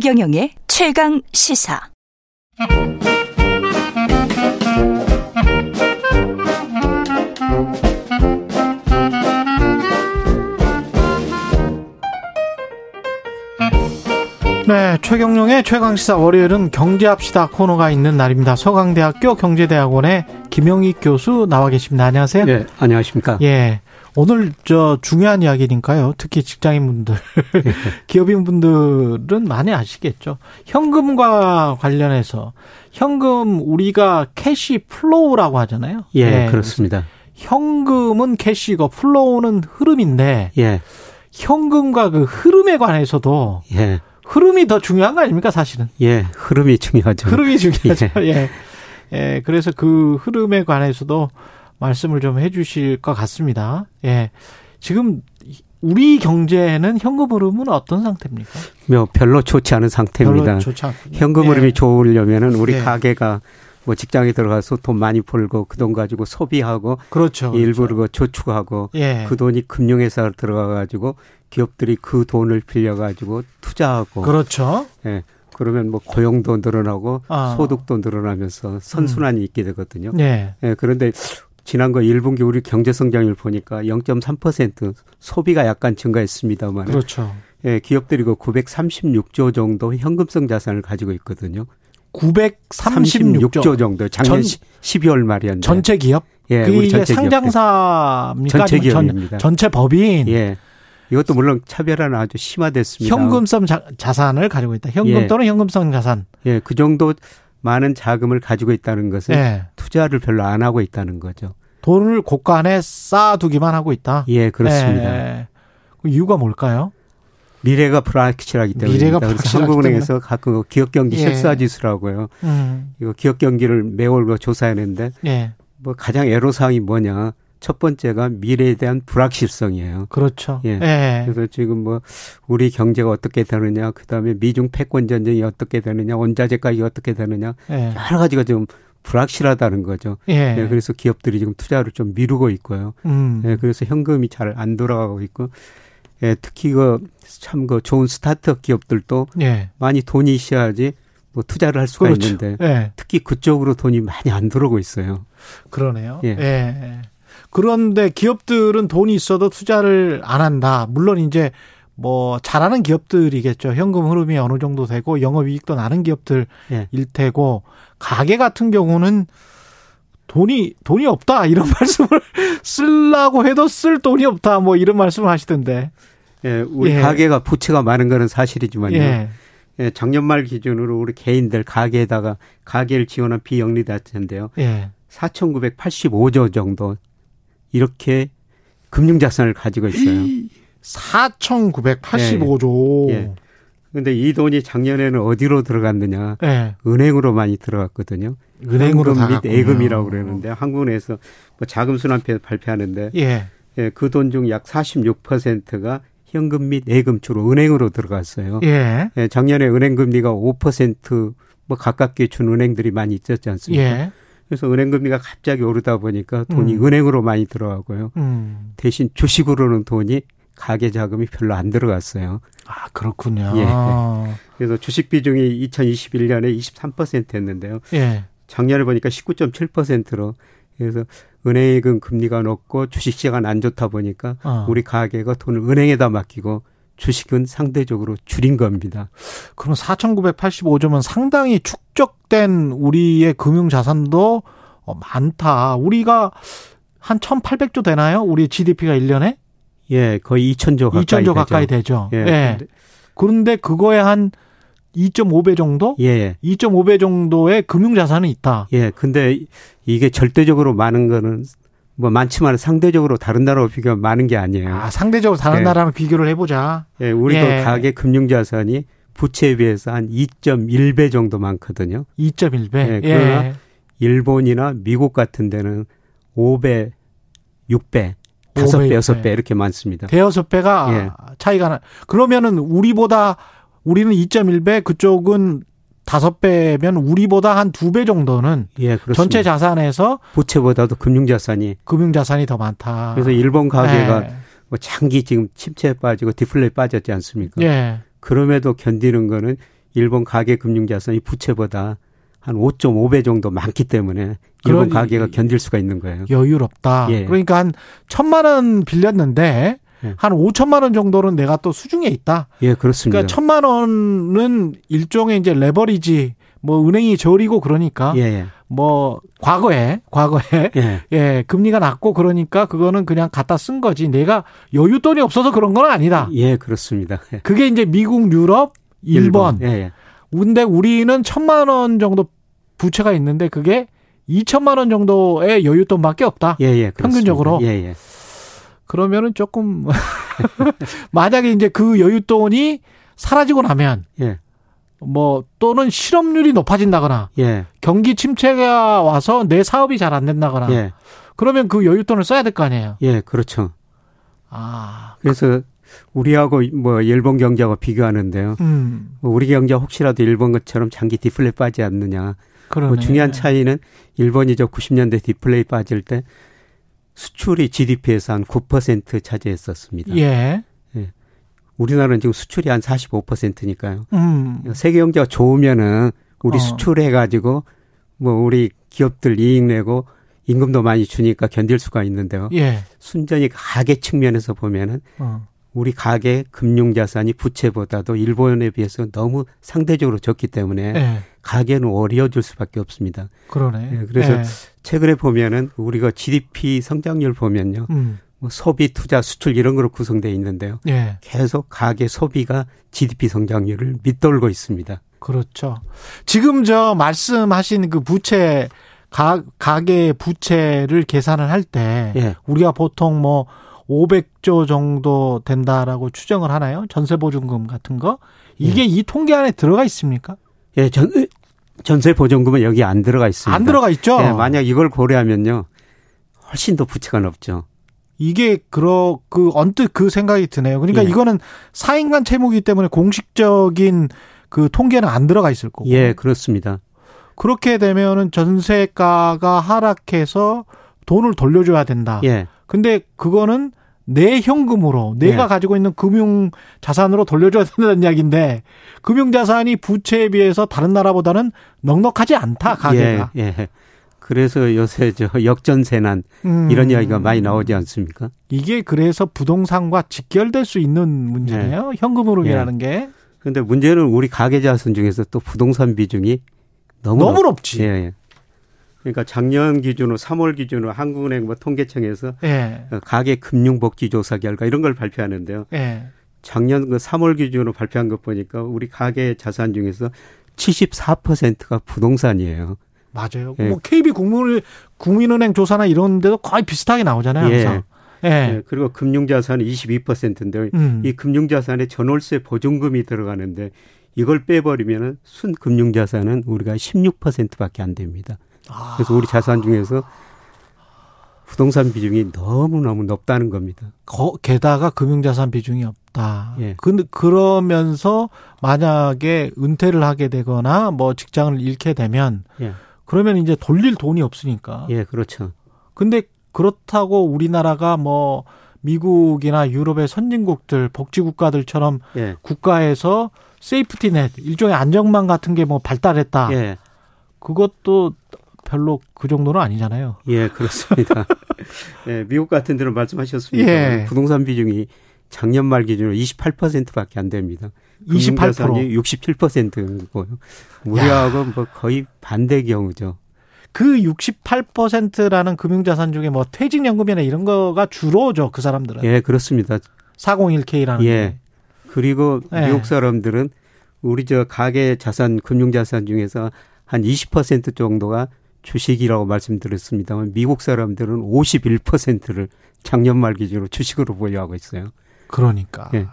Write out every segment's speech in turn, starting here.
최경영의 최강 시사. 네, 최경룡의 최강시사 월요일은 경제합시다 코너가 있는 날입니다. 서강대학교 경제대학원의 김영익 교수 나와 계십니다. 안녕하세요. 네, 안녕하십니까. 예. 오늘 저 중요한 이야기니까요. 특히 직장인분들, 기업인분들은 많이 아시겠죠. 현금과 관련해서 현금 우리가 cash flow라고 하잖아요. 예, 예. 그렇습니다. 현금은 cash고 flow는 흐름인데 예. 현금과 그 흐름에 관해서도 예. 흐름이 더 중요한 거 아닙니까, 사실은? 예, 흐름이 중요하죠. 흐름이 중요하죠. 예. 예. 예. 그래서 그 흐름에 관해서도 말씀을 좀 해 주실 것 같습니다. 예. 지금 우리 경제는 현금 흐름은 어떤 상태입니까? 뭐 별로 좋지 않은 상태입니다. 별로 좋지 않군요. 현금 흐름이 예. 좋으려면은 우리 예. 가게가 뭐 직장에 들어가서 돈 많이 벌고 그 돈 가지고 소비하고 그렇죠. 일부러 그렇죠. 저축하고 예. 그 돈이 금융회사로 들어가 가지고 기업들이 그 돈을 빌려 가지고 투자하고 그렇죠. 예. 그러면 뭐 고용도 늘어나고 아. 소득도 늘어나면서 선순환이 음. 있게 되거든요. 예. 예. 그런데 지난 거 1분기 우리 경제 성장률 보니까 0.3% 소비가 약간 증가했습니다만 그렇죠. 예, 기업들이 그 936조 정도 현금성 자산을 가지고 있거든요. 936조 36조 정도 작년 전, 12월 말이었는데 전체 기업? 예, 우리 전체 상장사입니까? 전체 기업입니다. 전, 체 법인. 예. 이것도 물론 차별화는 아주 심화됐습니다. 현금성 자, 산을 가지고 있다. 현금 예. 또는 현금성 자산. 예, 그 정도 많은 자금을 가지고 있다는 것은 예. 투자를 별로 안 하고 있다는 거죠. 돈을 고간에 쌓아두기만 하고 있다. 예, 그렇습니다. 예. 그 이유가 뭘까요? 미래가 불확실하기 때문에 미래가 불확실하기 한국은행에서 가끔 기업 경기 예. 실사 지수라고요. 음. 이거 기업 경기를 매월 조사했는데 예. 뭐 가장 애로 사항이 뭐냐? 첫 번째가 미래에 대한 불확실성이에요. 그렇죠. 예. 예. 그래서 지금 뭐 우리 경제가 어떻게 되느냐, 그 다음에 미중 패권 전쟁이 어떻게 되느냐, 원자재 가격이 어떻게 되느냐, 예. 여러 가지가 좀 불확실하다는 거죠. 예. 예. 그래서 기업들이 지금 투자를 좀 미루고 있고요. 음. 예. 그래서 현금이 잘 안 돌아가고 있고, 예. 특히 그 참 그 좋은 스타트업 기업들도 예. 많이 돈이 있어야지 뭐 투자를 할 수가 그렇죠. 있는데 예. 특히 그쪽으로 돈이 많이 안 들어오고 있어요. 그러네요. 예. 예. 그런데 기업들은 돈이 있어도 투자를 안 한다. 물론 이제 뭐 잘하는 기업들이겠죠. 현금 흐름이 어느 정도 되고 영업 이익도 나는 기업들일 예. 테고 가게 같은 경우는 돈이 돈이 없다 이런 말씀을 쓰려고 해도 쓸 돈이 없다 뭐 이런 말씀을 하시던데. 예, 우리 예. 가게가 부채가 많은 거는 사실이지만요. 예. 예, 작년 말 기준으로 우리 개인들 가게에다가 가게를 지원한 비영리 자체인데요. 예. 4,985조 정도 이렇게 금융 자산을 가지고 있어요. 4,985조. 예. 예. 근데 이 돈이 작년에는 어디로 들어갔느냐? 예. 은행으로 많이 들어갔거든요. 은행으로 및 예금이라고 그러는데 한국은행에서 뭐 자금 순환표 발표하는데 예. 예, 그 돈 중 약 46%가 현금 및 예금 주로 은행으로 들어갔어요. 예. 예 작년에 은행 금리가 5%뭐 가깝게 준 은행들이 많이 있었지 않습니까? 예. 그래서 은행 금리가 갑자기 오르다 보니까 돈이 음. 은행으로 많이 들어가고요. 음. 대신 주식으로는 돈이 가계 자금이 별로 안 들어갔어요. 아, 그렇군요. 예. 그래서 주식 비중이 2021년에 23%였는데요. 예. 작년에 보니까 19.7%로 그래서 은행은 금리가 높고 주식 시장은 안 좋다 보니까 어. 우리 가계가 돈을 은행에다 맡기고 주식은 상대적으로 줄인 겁니다. 그럼 4,985조면 상당히 축적된 우리의 금융 자산도 어, 많다. 우리가 한 1,800조 되나요? 우리 GDP가 1년에? 예, 거의 2,000조 가까이 2,000조 가까이 되죠. 예. 예. 그런데 그거에 한 2.5배 정도? 예. 2.5배 정도의 금융 자산은 있다. 예. 근데 이게 절대적으로 많은 거는 뭐 많지만 상대적으로 다른 나라와 비교하면 많은 게 아니에요. 아, 상대적으로 다른 예. 나라랑 비교를 해 보자. 예, 우리도 예. 가계 금융 자산이 부채에 비해서 한 2.1배 정도 많거든요. 2.1배. 예, 그러나 예. 일본이나 미국 같은 데는 5배, 6배, 5배, 6배 이렇게 많습니다. 대여섯 배가 예. 차이가 나. 그러면은 우리보다 우리는 2.1배, 그쪽은 다섯 배면 우리보다 한 두 배 정도는 예, 그렇습니다. 전체 자산에서 부채보다도 금융 자산이 금융 자산이 더 많다. 그래서 일본 가계가 네. 뭐 장기 지금 침체에 빠지고 디플레에 빠졌지 않습니까? 예. 그럼에도 견디는 거는 일본 가계 금융자산이 부채보다 한 5.5배 정도 많기 때문에 일본 가계가 견딜 수가 있는 거예요. 여유롭다. 예. 그러니까 한 천만 원 빌렸는데 예. 한 5천만 원 정도는 내가 또 수중에 있다. 예, 그렇습니다. 그러니까 천만 원은 일종의 이제 레버리지 뭐 은행이 저리고 그러니까 예, 예. 뭐 과거에 과거에 예. 예. 금리가 낮고 그러니까 그거는 그냥 갖다 쓴 거지 내가 여윳돈이 없어서 그런 건 아니다. 예, 그렇습니다. 예. 그게 이제 미국, 유럽, 일본. 일본. 근데 우리는 천만 원 정도 부채가 있는데 그게 2천만 원 정도의 여윳돈밖에 없다. 예, 예. 평균적으로. 예, 예. 그러면은 조금 만약에 이제 그 여윳돈이 사라지고 나면 예. 뭐 또는 실업률이 높아진다거나 예. 경기 침체가 와서 내 사업이 잘 안 된다거나 예. 그러면 그 여윳돈을 써야 될 거 아니에요. 예, 그렇죠. 아 그래서 우리하고 뭐 일본 경제하고 비교하는데요. 음. 뭐 우리 경제 혹시라도 일본 것처럼 장기 디플레 빠지 않느냐. 뭐 중요한 차이는 일본이 저 90년대 디플레이 빠질 때 수출이 GDP에서 한 9% 차지했었습니다. 예. 우리나라는 지금 수출이 한 45%니까요. 음. 세계 경제가 좋으면은 우리 어. 수출해 가지고 뭐 우리 기업들 이익 내고 임금도 많이 주니까 견딜 수가 있는데요. 예. 순전히 가계 측면에서 보면은 어. 우리 가계 금융 자산이 부채보다도 일본에 비해서 너무 상대적으로 적기 때문에 예. 가계는 어려워질 수밖에 없습니다. 그러네. 예, 그래서 예. 최근에 보면은 우리가 GDP 성장률 보면요. 음. 뭐 소비, 투자, 수출 이런 거로 구성되어 있는데요. 예. 계속 가계 소비가 GDP 성장률을 밑돌고 있습니다. 그렇죠. 지금 저 말씀하신 그 부채 가, 가계 부채를 계산을 할때 예. 우리가 보통 뭐 500조 정도 된다라고 추정을 하나요? 전세 보증금 같은 거 이게 예. 이 통계 안에 들어가 있습니까? 예, 전 전세 보증금은 여기 안 들어가 있습니다. 안 들어가 있죠. 예, 만약 이걸 고려하면요. 훨씬 더 부채가 높죠. 이게 그러 그 언뜻 그 생각이 드네요. 그러니까 예. 이거는 사인간 채무기 때문에 공식적인 그 통계는 안 들어가 있을 거고. 예, 그렇습니다. 그렇게 되면은 전세가가 하락해서 돈을 돌려줘야 된다. 예. 근데 그거는 내 현금으로 내가 예. 가지고 있는 금융 자산으로 돌려줘야 된다는 이야기인데 금융 자산이 부채에 비해서 다른 나라보다는 넉넉하지 않다 가계가. 예. 예. 그래서 요새 저 역전세난 음. 이런 이야기가 많이 나오지 않습니까? 이게 그래서 부동산과 직결될 수 있는 문제네요. 네. 현금흐름이라는 네. 게. 그런데 문제는 우리 가계 자산 중에서 또 부동산 비중이 너무, 너무 높, 지 예, 예. 그러니까 작년 기준으로 3월 기준으로 한국은행 뭐 통계청에서 예. 가계 금융복지조사 결과 이런 걸 발표하는데요. 예. 작년 그 3월 기준으로 발표한 것 보니까 우리 가계 자산 중에서 74%가 부동산이에요. 맞아요. 예. 뭐 KB 국민 국민은행 조사나 이런 데도 거의 비슷하게 나오잖아요. 예. 항상. 예. 예. 그리고 금융자산은 22%인데 음. 이 금융자산에 전월세 보증금이 들어가는데 이걸 빼버리면은 순 금융자산은 우리가 16%밖에 안 됩니다. 아. 그래서 우리 자산 중에서 부동산 비중이 너무너무 높다는 겁니다. 거, 게다가 금융자산 비중이 없다. 예. 그, 그러면서 만약에 은퇴를 하게 되거나 뭐 직장을 잃게 되면 예. 그러면 이제 돌릴 돈이 없으니까. 예, 그렇죠. 근데 그렇다고 우리나라가 뭐 미국이나 유럽의 선진국들 복지 국가들처럼 예. 국가에서 세이프티넷 일종의 안정망 같은 게 뭐 발달했다. 예. 그것도 별로 그 정도는 아니잖아요. 예, 그렇습니다. 예, 미국 같은 데는 말씀하셨습니다. 예. 부동산 비중이 작년 말 기준으로 28%밖에 안 됩니다. 28%? 67%고요. 우리하고 뭐 거의 반대 경우죠. 그 68%라는 금융자산 중에 뭐 퇴직연금이나 이런 거가 주로죠, 그 사람들은. 예, 그렇습니다. 401K라는. 예. 게. 그리고 예. 미국 사람들은 우리 저 가계 자산, 금융자산 중에서 한 20% 정도가 주식이라고 말씀드렸습니다만 미국 사람들은 51%를 작년 말 기준으로 주식으로 보유하고 있어요. 그러니까. 예.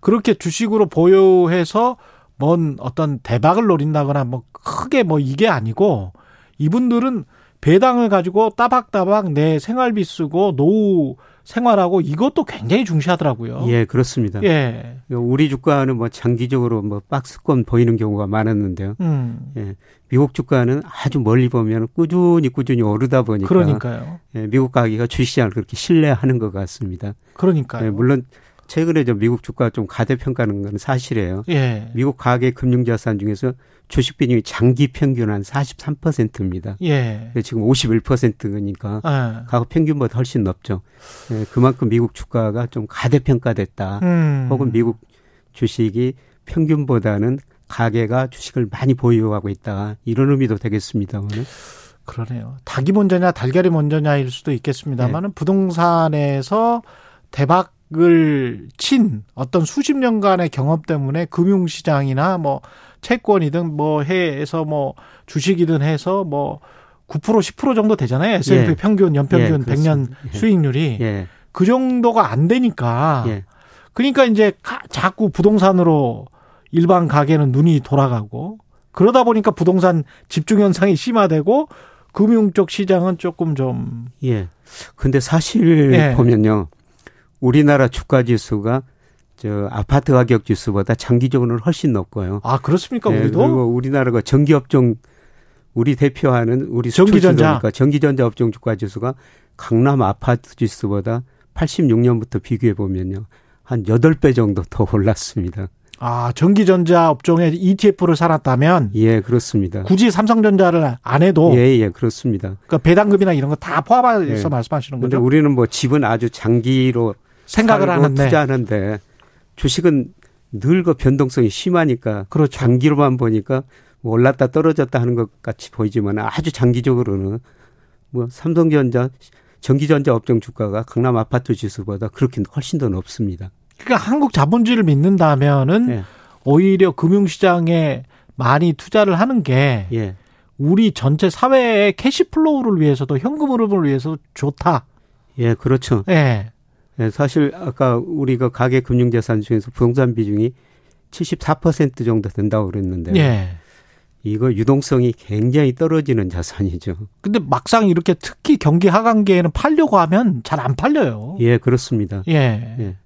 그렇게 주식으로 보유해서 뭔 어떤 대박을 노린다거나 뭐 크게 뭐 이게 아니고 이분들은 배당을 가지고 따박따박 내 생활비 쓰고 노후 생활하고 이것도 굉장히 중시하더라고요. 예, 그렇습니다. 예. 우리 주가는 뭐 장기적으로 뭐 박스권 보이는 경우가 많았는데요. 음. 예. 미국 주가는 아주 멀리 보면 꾸준히 꾸준히 오르다 보니까 그러니까요. 예, 미국 가게가 주시장을 그렇게 신뢰하는 것 같습니다. 그러니까요. 예, 물론 최근에 저 미국 주가 좀 가대평가는 건 사실이에요. 예. 미국 가계 금융자산 중에서 주식 비중이 장기 평균 한 43%입니다. 예. 지금 51%니까 예. 과거 평균보다 훨씬 높죠. 예, 그만큼 미국 주가가 좀 가대평가됐다. 음. 혹은 미국 주식이 평균보다는 가계가 주식을 많이 보유하고 있다. 이런 의미도 되겠습니다만. 그러네요. 닭이 먼저냐 달걀이 먼저냐일 수도 있겠습니다만은 네. 부동산에서 대박 을친 어떤 수십 년간의 경험 때문에 금융시장이나 뭐 채권이든 뭐 해에서 뭐 주식이든 해서 뭐 9% 10% 정도 되잖아요. S&P 예. 평균 연평균 예, 100년 예. 수익률이 예. 그 정도가 안 되니까 예. 그러니까 이제 자꾸 부동산으로 일반 가게는 눈이 돌아가고 그러다 보니까 부동산 집중 현상이 심화되고 금융 쪽 시장은 조금 좀 예. 근데 사실 예. 보면요. 우리나라 주가 지수가 저 아파트 가격 지수보다 장기적으로는 훨씬 높고요. 아, 그렇습니까? 예, 우리도? 그리고 우리나라가 전기 업종 우리 대표하는 우리 전기전자 전기전자 업종 주가 지수가 강남 아파트 지수보다 86년부터 비교해 보면요. 한 8배 정도 더 올랐습니다. 아, 전기전자 업종에 ETF를 살았다면 예, 그렇습니다. 굳이 삼성전자를 안 해도 예, 예, 그렇습니다. 그러니까 배당금이나 이런 거 다 포함해서 예. 말씀하시는 거죠. 근데 우리는 뭐 집은 아주 장기로 생각을 하는데 투자하는데 주식은 늘 그 변동성이 심하니까 그렇죠. 장기로만 보니까 뭐 올랐다 떨어졌다 하는 것 같이 보이지만 아주 장기적으로는 뭐 삼성전자 전기전자 업종 주가가 강남 아파트 지수보다 그렇게 훨씬 더 높습니다. 그러니까 한국 자본주의를 믿는다면은 예. 오히려 금융시장에 많이 투자를 하는 게 예. 우리 전체 사회의 cash flow를 위해서도 현금 흐름을 위해서 좋다. 예, 그렇죠. 예. 예 사실 아까 우리가 가계 금융 자산 중에서 부동산 비중이 74% 정도 된다고 그랬는데 예. 이거 유동성이 굉장히 떨어지는 자산이죠. 근데 막상 이렇게 특히 경기 하강기에는 팔려고 하면 잘 안 팔려요. 예, 그렇습니다. 예. 예.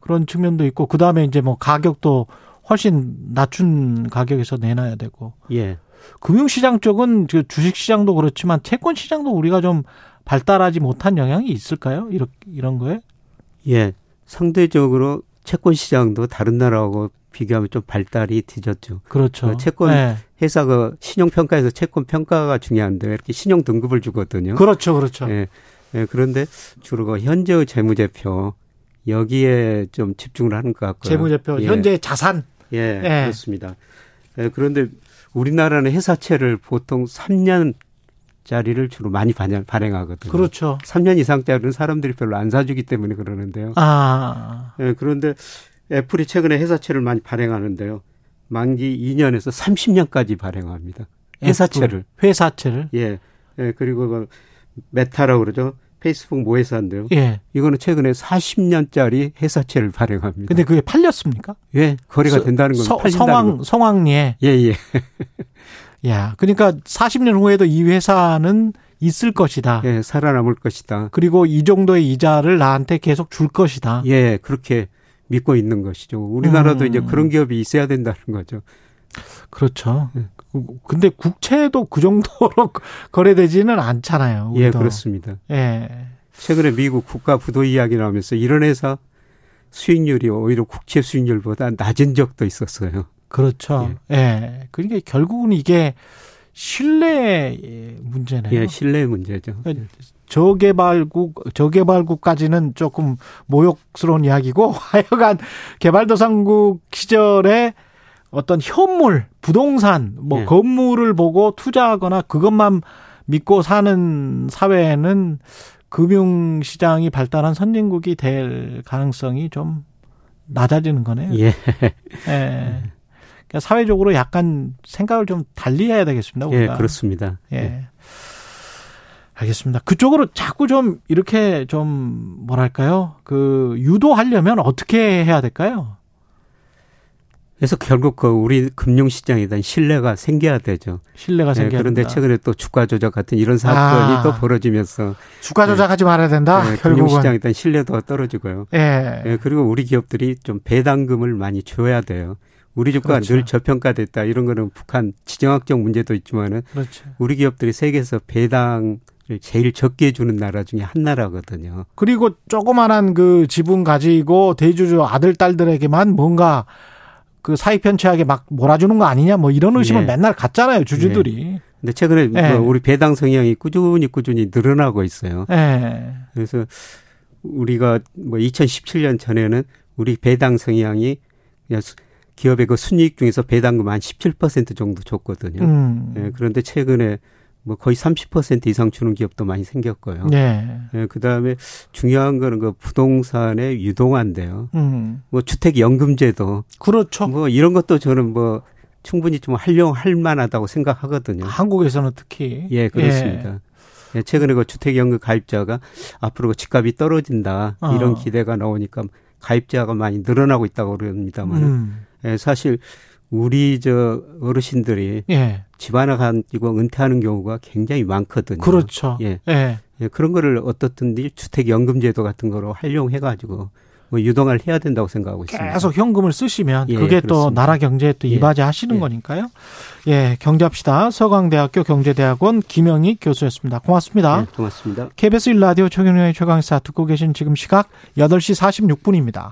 그런 측면도 있고 그 다음에 이제 뭐 가격도 훨씬 낮춘 가격에서 내놔야 되고. 예. 금융시장 쪽은 주식시장도 그렇지만 채권시장도 우리가 좀 발달하지 못한 영향이 있을까요? 이런 이런 거에? 예. 상대적으로 채권 시장도 다른 나라하고 비교하면 좀 발달이 뒤졌죠. 그렇죠. 그 채권 네. 회사가 신용 평가에서 채권 평가가 중요한데 이렇게 신용 등급을 주거든요. 그렇죠, 그렇죠. 예. 예, 그런데 주로 그 현재 재무제표 여기에 좀 집중을 하는 것 같고요. 재무제표 예. 현재 자산. 예, 예. 그렇습니다. 예, 그런데 우리나라는 회사채를 보통 3년 짜리를 주로 많이 발행하거든요. 그렇죠. 3년 이상 짜리는 사람들이 별로 안 사주기 때문에 그러는데요. 아. 예, 그런데 애플이 최근에 회사채를 많이 발행하는데요. 만기 2년에서 30년까지 발행합니다. 회사채를. 회사채를. 예. 예, 그리고 그 메타라고 그러죠. 페이스북 모회사인데요. 예. 이거는 최근에 40년짜리 회사채를 발행합니다. 근데 그게 팔렸습니까? 예, 거래가 서, 된다는 건 서, 성황 성황리에. 예, 예. 야, 그러니까 40년 후에도 이 회사는 있을 것이다. 예, 살아남을 것이다. 그리고 이 정도의 이자를 나한테 계속 줄 것이다. 예, 그렇게 믿고 있는 것이죠. 우리나라도 음. 이제 그런 기업이 있어야 된다는 거죠. 그렇죠. 예. 근데 국채도 그 정도로 거래되지는 않잖아요. 우리도. 예, 그렇습니다. 예. 최근에 미국 국가 부도 이야기 나오면서 이런 회사 수익률이 오히려 국채 수익률보다 낮은 적도 있었어요. 그렇죠. 예. 예. 그러니까 결국은 이게 신뢰 문제네요. 예, 신뢰 문제죠. 그러니까 저개발국, 저개발국까지는 조금 모욕스러운 이야기고 하여간 개발도상국 시절에 어떤 현물, 부동산, 뭐 예. 건물을 보고 투자하거나 그것만 믿고 사는 사회에는 금융 시장이 발달한 선진국이 될 가능성이 좀 낮아지는 거네요. 예. 예. 그러니까 사회적으로 약간 생각을 좀 달리 해야 되겠습니다. 우리가. 예, 그렇습니다. 예. 예. 알겠습니다. 그쪽으로 자꾸 좀 이렇게 좀 뭐랄까요? 그 유도하려면 어떻게 해야 될까요? 그래서 결국 그 우리 금융시장에 대한 신뢰가 생겨야 되죠. 신뢰가 네, 생겨야 그런데 된다. 최근에 또 주가 조작 같은 이런 사건이 아, 또 벌어지면서 주가 조작하지 네, 말아야 된다. 네, 금융시장에 대한 신뢰도가 떨어지고요. 예. 네, 그리고 우리 기업들이 좀 배당금을 많이 줘야 돼요. 우리 주가가 그렇죠. 늘 저평가됐다 이런 거는 북한 지정학적 문제도 있지만은 그렇죠. 우리 기업들이 세계에서 배당을 제일 적게 주는 나라 중에 한 나라거든요. 그리고 조그만한 그 지분 가지고 대주주 아들 딸들에게만 뭔가 그 사익 편취하게 막 몰아주는 거 아니냐 뭐 이런 의심을 예. 맨날 갖잖아요 주주들이. 예. 근데 최근에 예. 뭐 우리 배당 성향이 꾸준히 꾸준히 늘어나고 있어요. 예. 그래서 우리가 뭐 2017년 전에는 우리 배당 성향이 그냥 기업의 그 순이익 중에서 배당금 한 17% 정도 줬거든요. 음. 예, 그런데 최근에 뭐 거의 30% 이상 주는 기업도 많이 생겼고요. 네. 예, 그다음에 중요한 거는 그 부동산의 유동화인데요. 음. 뭐 주택 연금제도 그렇죠. 뭐 이런 것도 저는 뭐 충분히 좀 활용할 만하다고 생각하거든요. 한국에서는 특히 예, 그렇습니다. 예. 예 최근에 그 주택 연금 가입자가 앞으로 그 집값이 떨어진다 어. 이런 기대가 나오니까 가입자가 많이 늘어나고 있다고 그럽니다만 음. 예, 사실 우리 저 어르신들이 예. 집 하나 가지고 은퇴하는 경우가 굉장히 많거든요. 그렇죠. 예. 예. 예 그런 거를 어떻든지 주택 연금제도 같은 거로 활용해 가지고 뭐 유동을 해야 된다고 생각하고 있습니다. 계속 현금을 쓰시면 예, 그게 그렇습니다. 또 나라 경제에 또 예. 이바지하시는 예. 거니까요. 예, 경제합시다. 서강대학교 경제대학원 김영희 교수였습니다. 고맙습니다. 네, 고맙습니다. KBS 1라디오 최경영의 최강사 듣고 계신 지금 시각 8시 46분입니다.